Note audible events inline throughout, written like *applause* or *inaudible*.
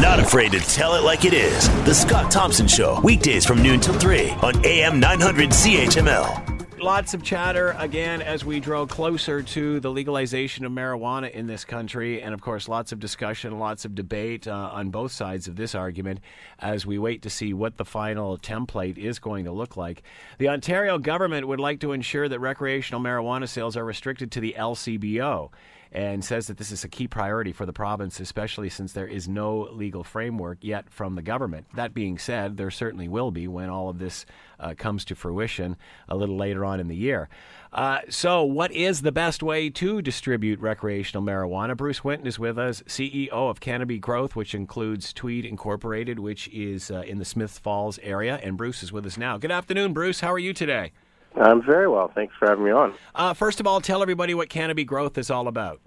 Not afraid to tell it like it is. The Scott Thompson Show, weekdays from noon till 3 on AM 900 CHML. Lots of chatter again as we draw closer to the legalization of marijuana in this country, and of course, lots of discussion, lots of debate uh, on both sides of this argument as we wait to see what the final template is going to look like. The Ontario government would like to ensure that recreational marijuana sales are restricted to the LCBO and says that this is a key priority for the province, especially since there is no legal framework yet from the government. That being said, there certainly will be when all of this uh, comes to fruition a little later on in the year. Uh, so, what is the best way to distribute recreational marijuana? Bruce Linton is with us, CEO of Canopy Growth, which includes Tweed Incorporated, which is uh, in the Smith Falls area. And Bruce is with us now. Good afternoon, Bruce. How are you today? I'm very well. Thanks for having me on. Uh, first of all, tell everybody what Canopy Growth is all about.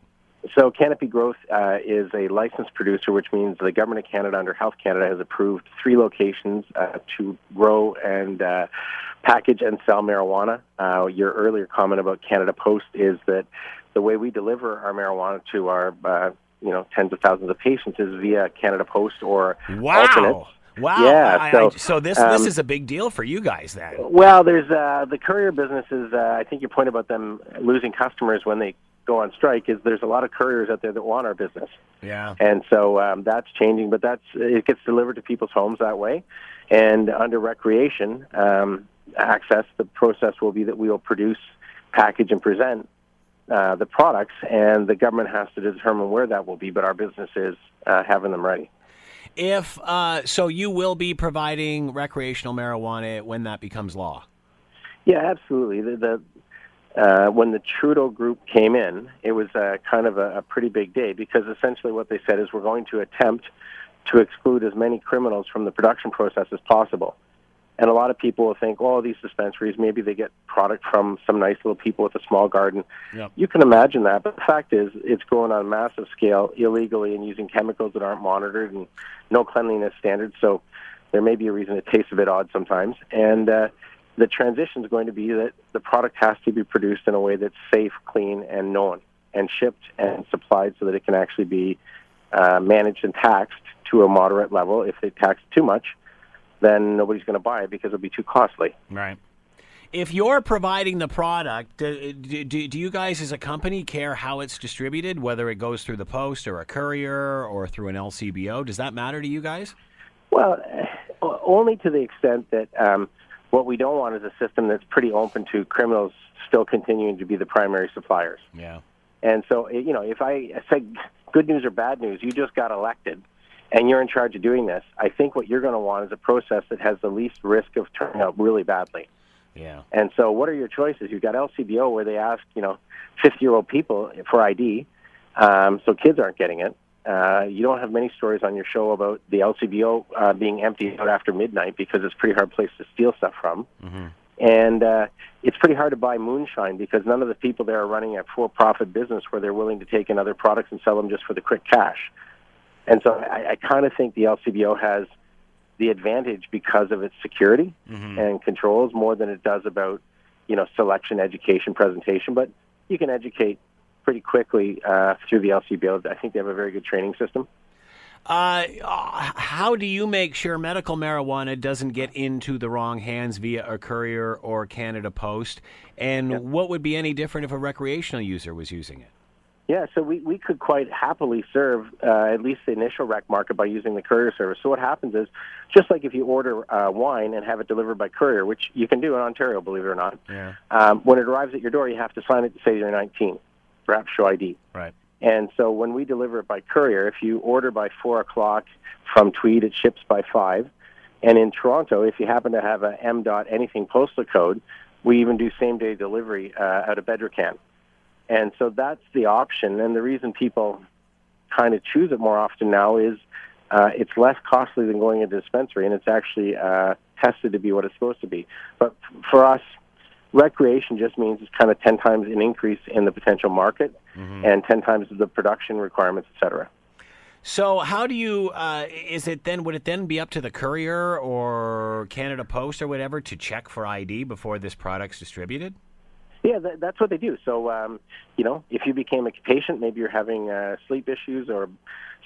So, Canopy Growth uh, is a licensed producer, which means the Government of Canada, under Health Canada, has approved three locations uh, to grow and uh, package and sell marijuana. Uh, your earlier comment about Canada Post is that the way we deliver our marijuana to our uh, you know tens of thousands of patients is via Canada Post or wow. alternate. Wow. Yeah. I- So, I- so this um, this is a big deal for you guys then. Well, there's uh, the courier business is. Uh, I think your point about them losing customers when they go on strike is there's a lot of couriers out there that want our business, Yeah. and so um, that's changing. But that's it gets delivered to people's homes that way, and under recreation um, access, the process will be that we will produce, package, and present. Uh, the products, and the government has to determine where that will be, but our business is uh, having them ready. If uh, so, you will be providing recreational marijuana when that becomes law. Yeah, absolutely. The, the uh, when the Trudeau group came in, it was uh, kind of a, a pretty big day because essentially what they said is we're going to attempt to exclude as many criminals from the production process as possible. And a lot of people will think, oh, these dispensaries, maybe they get product from some nice little people with a small garden. Yep. You can imagine that, but the fact is, it's going on a massive scale illegally and using chemicals that aren't monitored and no cleanliness standards. So there may be a reason it tastes a bit odd sometimes. And uh, the transition is going to be that the product has to be produced in a way that's safe, clean, and known, and shipped and supplied so that it can actually be uh, managed and taxed to a moderate level. If they tax too much, then nobody's going to buy it because it'll be too costly. Right. If you're providing the product, do, do, do you guys as a company care how it's distributed, whether it goes through the post or a courier or through an LCBO? Does that matter to you guys? Well, only to the extent that um, what we don't want is a system that's pretty open to criminals still continuing to be the primary suppliers. Yeah. And so, you know, if I say good news or bad news, you just got elected and you're in charge of doing this, I think what you're going to want is a process that has the least risk of turning out really badly. Yeah. And so, what are your choices? You've got LCBO where they ask, you know, 50 year old people for ID, um, so kids aren't getting it. Uh, you don't have many stories on your show about the LCBO uh, being emptied out after midnight because it's a pretty hard place to steal stuff from. And uh, it's pretty hard to buy moonshine because none of the people there are running a for profit business where they're willing to take in other products and sell them just for the quick cash. And so I, I kind of think the LCBO has the advantage because of its security and controls more than it does about, you know, selection, education, presentation. But you can educate pretty quickly uh, through the LCBO. I think they have a very good training system. Uh, uh, how do you make sure medical marijuana doesn't get into the wrong hands via a courier or Canada Post? And what would be any different if a recreational user was using it? Yeah, so we, we could quite happily serve uh, at least the initial rec market by using the courier service. So what happens is, just like if you order uh, wine and have it delivered by courier, which you can do in Ontario, believe it or not, Yeah. um, when it arrives at your door, you have to sign it to say you're 19, perhaps show ID. Right. And so when we deliver it by courier, if you order by 4 o'clock from Tweed, it ships by 5. And in Toronto, if you happen to have a M dot anything postal code, we even do same day delivery uh, out of Bedrocan. And so that's the option. And the reason people kind of choose it more often now is uh, it's less costly than going into a dispensary, and it's actually uh, tested to be what it's supposed to be. But for us, recreation just means it's kind of 10 times an increase in the potential market and 10 times the production requirements, et cetera. So how do you? Uh, is it then? Would it then be up to the courier or Canada Post or whatever to check for ID before this product's distributed? Yeah, that, that's what they do. So, um, you know, if you became a patient, maybe you're having uh, sleep issues or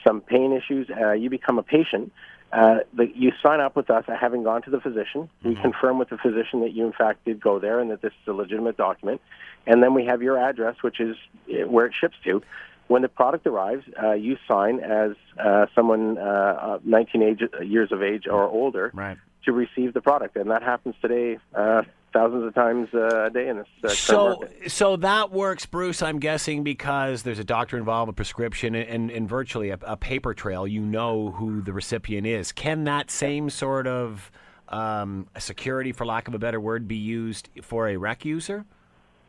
some pain issues, uh, you become a patient. Uh, the, you sign up with us having gone to the physician. Mm-hmm. We confirm with the physician that you, in fact, did go there and that this is a legitimate document. And then we have your address, which is uh, where it ships to. When the product arrives, uh, you sign as uh, someone uh, 19 age, years of age or older right. to receive the product. And that happens today uh, thousands of times uh, a day in this. Uh, so, so that works, Bruce. I'm guessing because there's a doctor involved, a prescription, and, and virtually a, a, paper trail. You know who the recipient is. Can that same sort of um, security, for lack of a better word, be used for a rec user?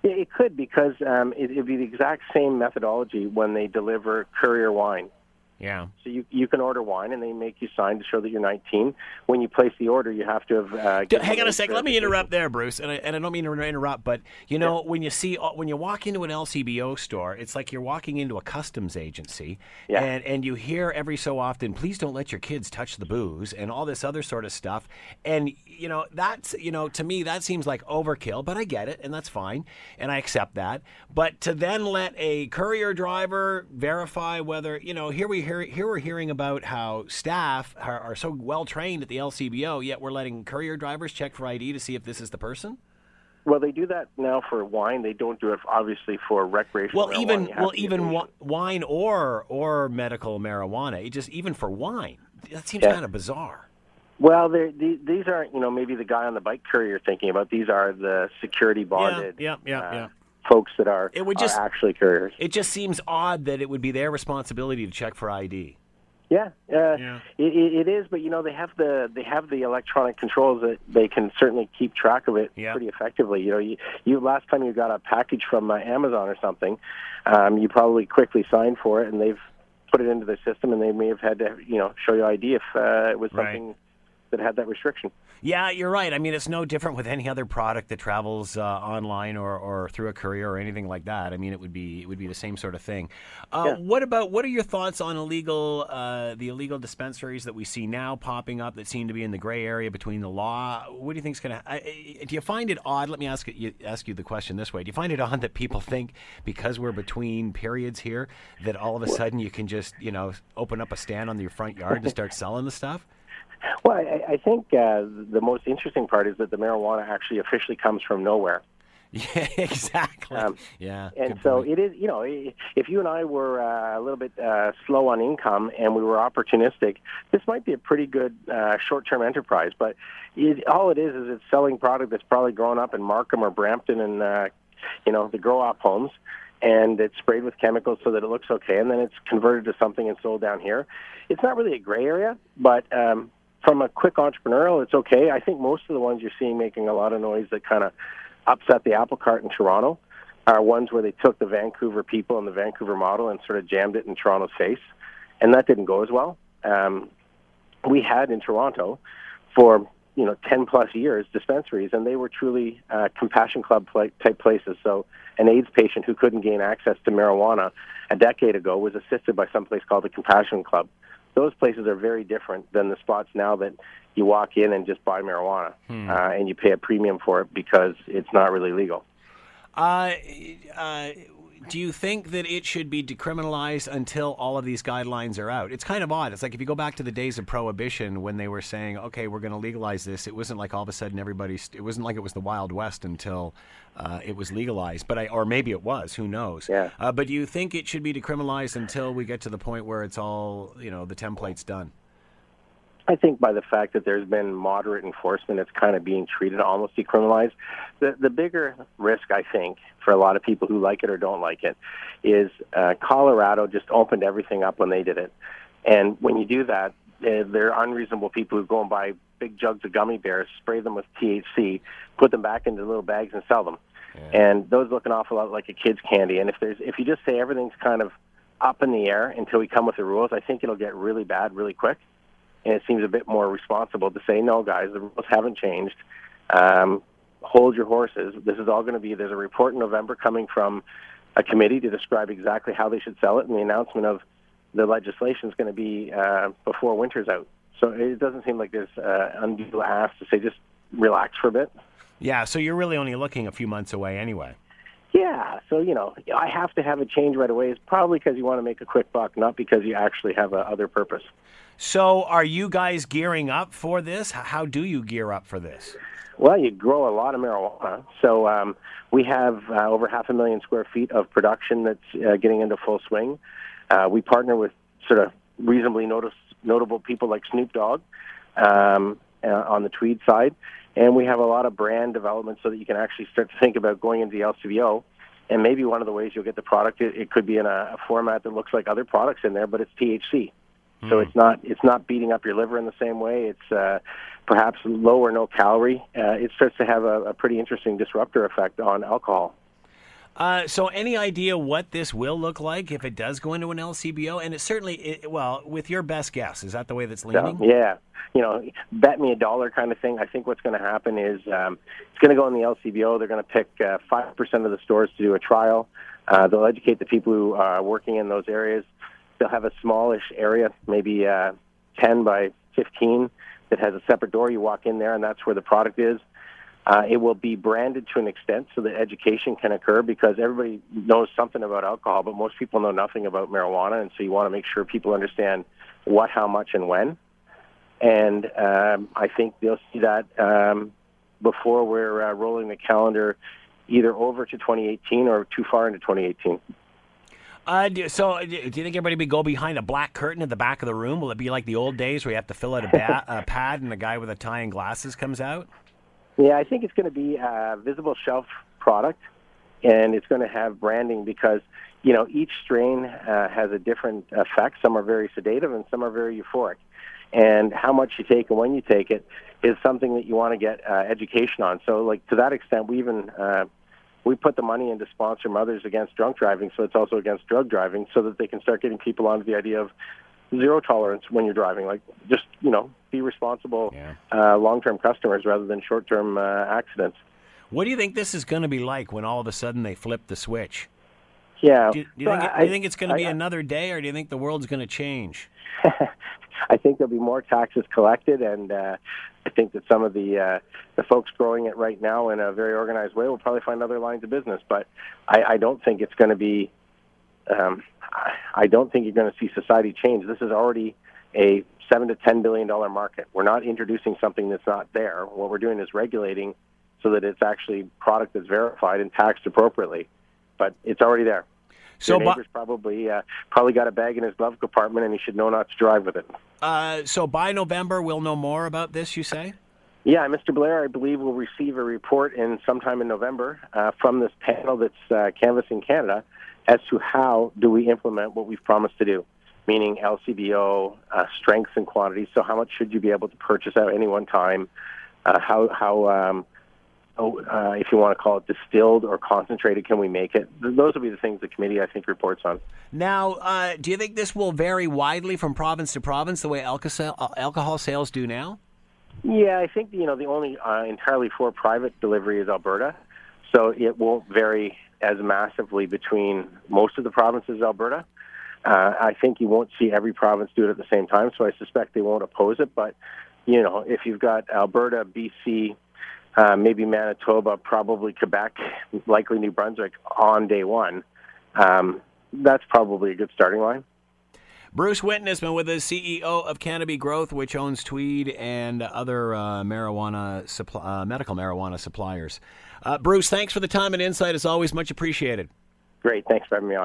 Yeah, it could because um, it would be the exact same methodology when they deliver courier wine. Yeah. So you you can order wine, and they make you sign to show that you're 19. When you place the order, you have to have. Uh, hang on a second. Let me interrupt there, Bruce. And I, and I don't mean to interrupt, but you know yeah. when you see uh, when you walk into an LCBO store, it's like you're walking into a customs agency, yeah. and and you hear every so often, please don't let your kids touch the booze and all this other sort of stuff. And you know that's you know to me that seems like overkill, but I get it, and that's fine, and I accept that. But to then let a courier driver verify whether you know here we hear, here we're hearing about how staff are, are so well trained at the LCBO, yet we're letting courier drivers check for ID to see if this is the person. Well, they do that now for wine. They don't do it obviously for recreational. Well, even well, even wine or or medical marijuana. It just even for wine, that seems yeah. kind of bizarre. Well, these aren't you know maybe the guy on the bike courier thinking about. These are the security bonded. Yeah, yeah, yeah. Uh, yeah folks that are, it would just, actually couriers. It just seems odd that it would be their responsibility to check for ID. Yeah, uh, yeah. It, it is, but you know they have the they have the electronic controls that they can certainly keep track of it yeah. pretty effectively. You know, you, you last time you got a package from uh, Amazon or something, um, you probably quickly signed for it, and they've put it into the system, and they may have had to you know show you ID if uh, it was something right. That had that restriction. Yeah, you're right. I mean, it's no different with any other product that travels uh, online or, or through a courier or anything like that. I mean, it would be it would be the same sort of thing. Uh, yeah. What about what are your thoughts on illegal uh, the illegal dispensaries that we see now popping up that seem to be in the gray area between the law? What do you think is going to? Do you find it odd? Let me ask you ask you the question this way: Do you find it odd that people think because we're between periods here that all of a sudden you can just you know open up a stand on your front yard and start selling the stuff? Well, I, I think uh, the most interesting part is that the marijuana actually officially comes from nowhere. *laughs* Yeah, exactly. Um, yeah, and so point. it is. You know, if you and I were uh, a little bit uh, slow on income and we were opportunistic, this might be a pretty good uh, short-term enterprise. But it, all it is is it's selling product that's probably grown up in Markham or Brampton and uh, you know the grow-op homes, and it's sprayed with chemicals so that it looks okay, and then it's converted to something and sold down here. It's not really a gray area, but um, from a quick entrepreneurial, it's okay. I think most of the ones you're seeing making a lot of noise that kind of upset the apple cart in Toronto are ones where they took the Vancouver people and the Vancouver model and sort of jammed it in Toronto's face, and that didn't go as well. Um, we had in Toronto for you know 10 plus years dispensaries, and they were truly uh, compassion club type places. So an AIDS patient who couldn't gain access to marijuana a decade ago was assisted by some place called the Compassion Club those places are very different than the spots now that you walk in and just buy marijuana hmm. uh, and you pay a premium for it because it's not really legal. Uh, uh, do you think that it should be decriminalized until all of these guidelines are out? It's kind of odd. It's like if you go back to the days of prohibition when they were saying, "Okay, we're going to legalize this." It wasn't like all of a sudden everybody's. It wasn't like it was the Wild West until uh, it was legalized. But I, or maybe it was. Who knows? Yeah. Uh, but do you think it should be decriminalized until we get to the point where it's all, you know, the template's done? I think by the fact that there's been moderate enforcement, it's kind of being treated almost decriminalized. The the bigger risk, I think, for a lot of people who like it or don't like it, is uh, Colorado just opened everything up when they did it, and when you do that, uh, there are unreasonable people who go and buy big jugs of gummy bears, spray them with THC, put them back into little bags, and sell them. Yeah. And those look an awful lot like a kid's candy. And if there's if you just say everything's kind of up in the air until we come with the rules, I think it'll get really bad really quick and it seems a bit more responsible to say, no, guys, the rules haven't changed. Um, hold your horses. This is all going to be. There's a report in November coming from a committee to describe exactly how they should sell it, and the announcement of the legislation is going to be uh, before winter's out. So it doesn't seem like there's uh, undue ask to say just relax for a bit. Yeah, so you're really only looking a few months away anyway. Yeah, so you know, I have to have a change right away. It's probably because you want to make a quick buck, not because you actually have a other purpose. So, are you guys gearing up for this? How do you gear up for this? Well, you grow a lot of marijuana. So um, we have uh, over half a million square feet of production that's uh, getting into full swing. Uh, we partner with sort of reasonably notice, notable people like Snoop Dogg um, uh, on the Tweed side. And we have a lot of brand development so that you can actually start to think about going into the LCBO. And maybe one of the ways you'll get the product, it, it could be in a, a format that looks like other products in there, but it's THC. So it's not it's not beating up your liver in the same way. It's uh, perhaps low or no calorie. Uh, it starts to have a, a pretty interesting disruptor effect on alcohol. Uh, so, any idea what this will look like if it does go into an LCBO? And it certainly, it, well, with your best guess, is that the way that's leaning? So, yeah, you know, bet me a dollar kind of thing. I think what's going to happen is um, it's going to go in the LCBO. They're going to pick uh, five uh, percent of the stores to do a trial. Uh, they'll educate the people who are working in those areas. They'll have a smallish area, maybe uh, 10 by 15, that has a separate door. You walk in there, and that's where the product is. Uh, it will be branded to an extent so that education can occur because everybody knows something about alcohol, but most people know nothing about marijuana, and so you want to make sure people understand what, how much, and when. And um, I think they'll see that um, before we're uh, rolling the calendar either over to 2018 or too far into 2018. Uh, so, uh, do you think everybody would go behind a black curtain at the back of the room? Will it be like the old days where you have to fill out a, ba- a pad and a guy with a tie and glasses comes out? Yeah, I think it's going to be a visible shelf product, and it's going to have branding because you know each strain uh, has a different effect. Some are very sedative, and some are very euphoric. And how much you take and when you take it is something that you want to get uh, education on. So, like to that extent, we even uh, we put the money in to sponsor Mothers Against Drunk Driving, so it's also against drug driving, so that they can start getting people onto the idea of zero tolerance when you're driving. Like, just you know, be responsible yeah. uh, long-term customers rather than short-term uh, accidents. What do you think this is going to be like when all of a sudden they flip the switch? Yeah. Do, do you, think, I, do you think it's going to be I, another day, or do you think the world's going to change? *laughs* I think there'll be more taxes collected, and uh, I think that some of the uh, the folks growing it right now in a very organized way will probably find other lines of business. But I, I don't think it's going to be. Um, I don't think you're going to see society change. This is already a seven to ten billion dollar market. We're not introducing something that's not there. What we're doing is regulating so that it's actually product that's verified and taxed appropriately. But it's already there. So Your neighbor's probably uh, probably got a bag in his glove compartment, and he should know not to drive with it. Uh, so by November, we'll know more about this. You say? Yeah, Mr. Blair, I believe we'll receive a report in sometime in November uh, from this panel that's uh, canvassing Canada as to how do we implement what we've promised to do, meaning LCBO, uh, strengths and quantities. So how much should you be able to purchase at any one time? Uh, how how um, oh, uh, if you want to call it distilled or concentrated, can we make it? Those will be the things the committee, I think, reports on. Now, uh, do you think this will vary widely from province to province the way alcohol sales do now? Yeah, I think you know the only uh, entirely for private delivery is Alberta, so it won't vary as massively between most of the provinces Alberta. Uh, I think you won't see every province do it at the same time, so I suspect they won't oppose it. But you know, if you've got Alberta, BC, uh, maybe Manitoba, probably Quebec, likely New Brunswick on day one. Um, that's probably a good starting line. Bruce Witnessman with the CEO of Canopy Growth, which owns Tweed and other uh, marijuana supply, uh, medical marijuana suppliers. Uh, Bruce, thanks for the time and insight. As always, much appreciated. Great. Thanks for having me on.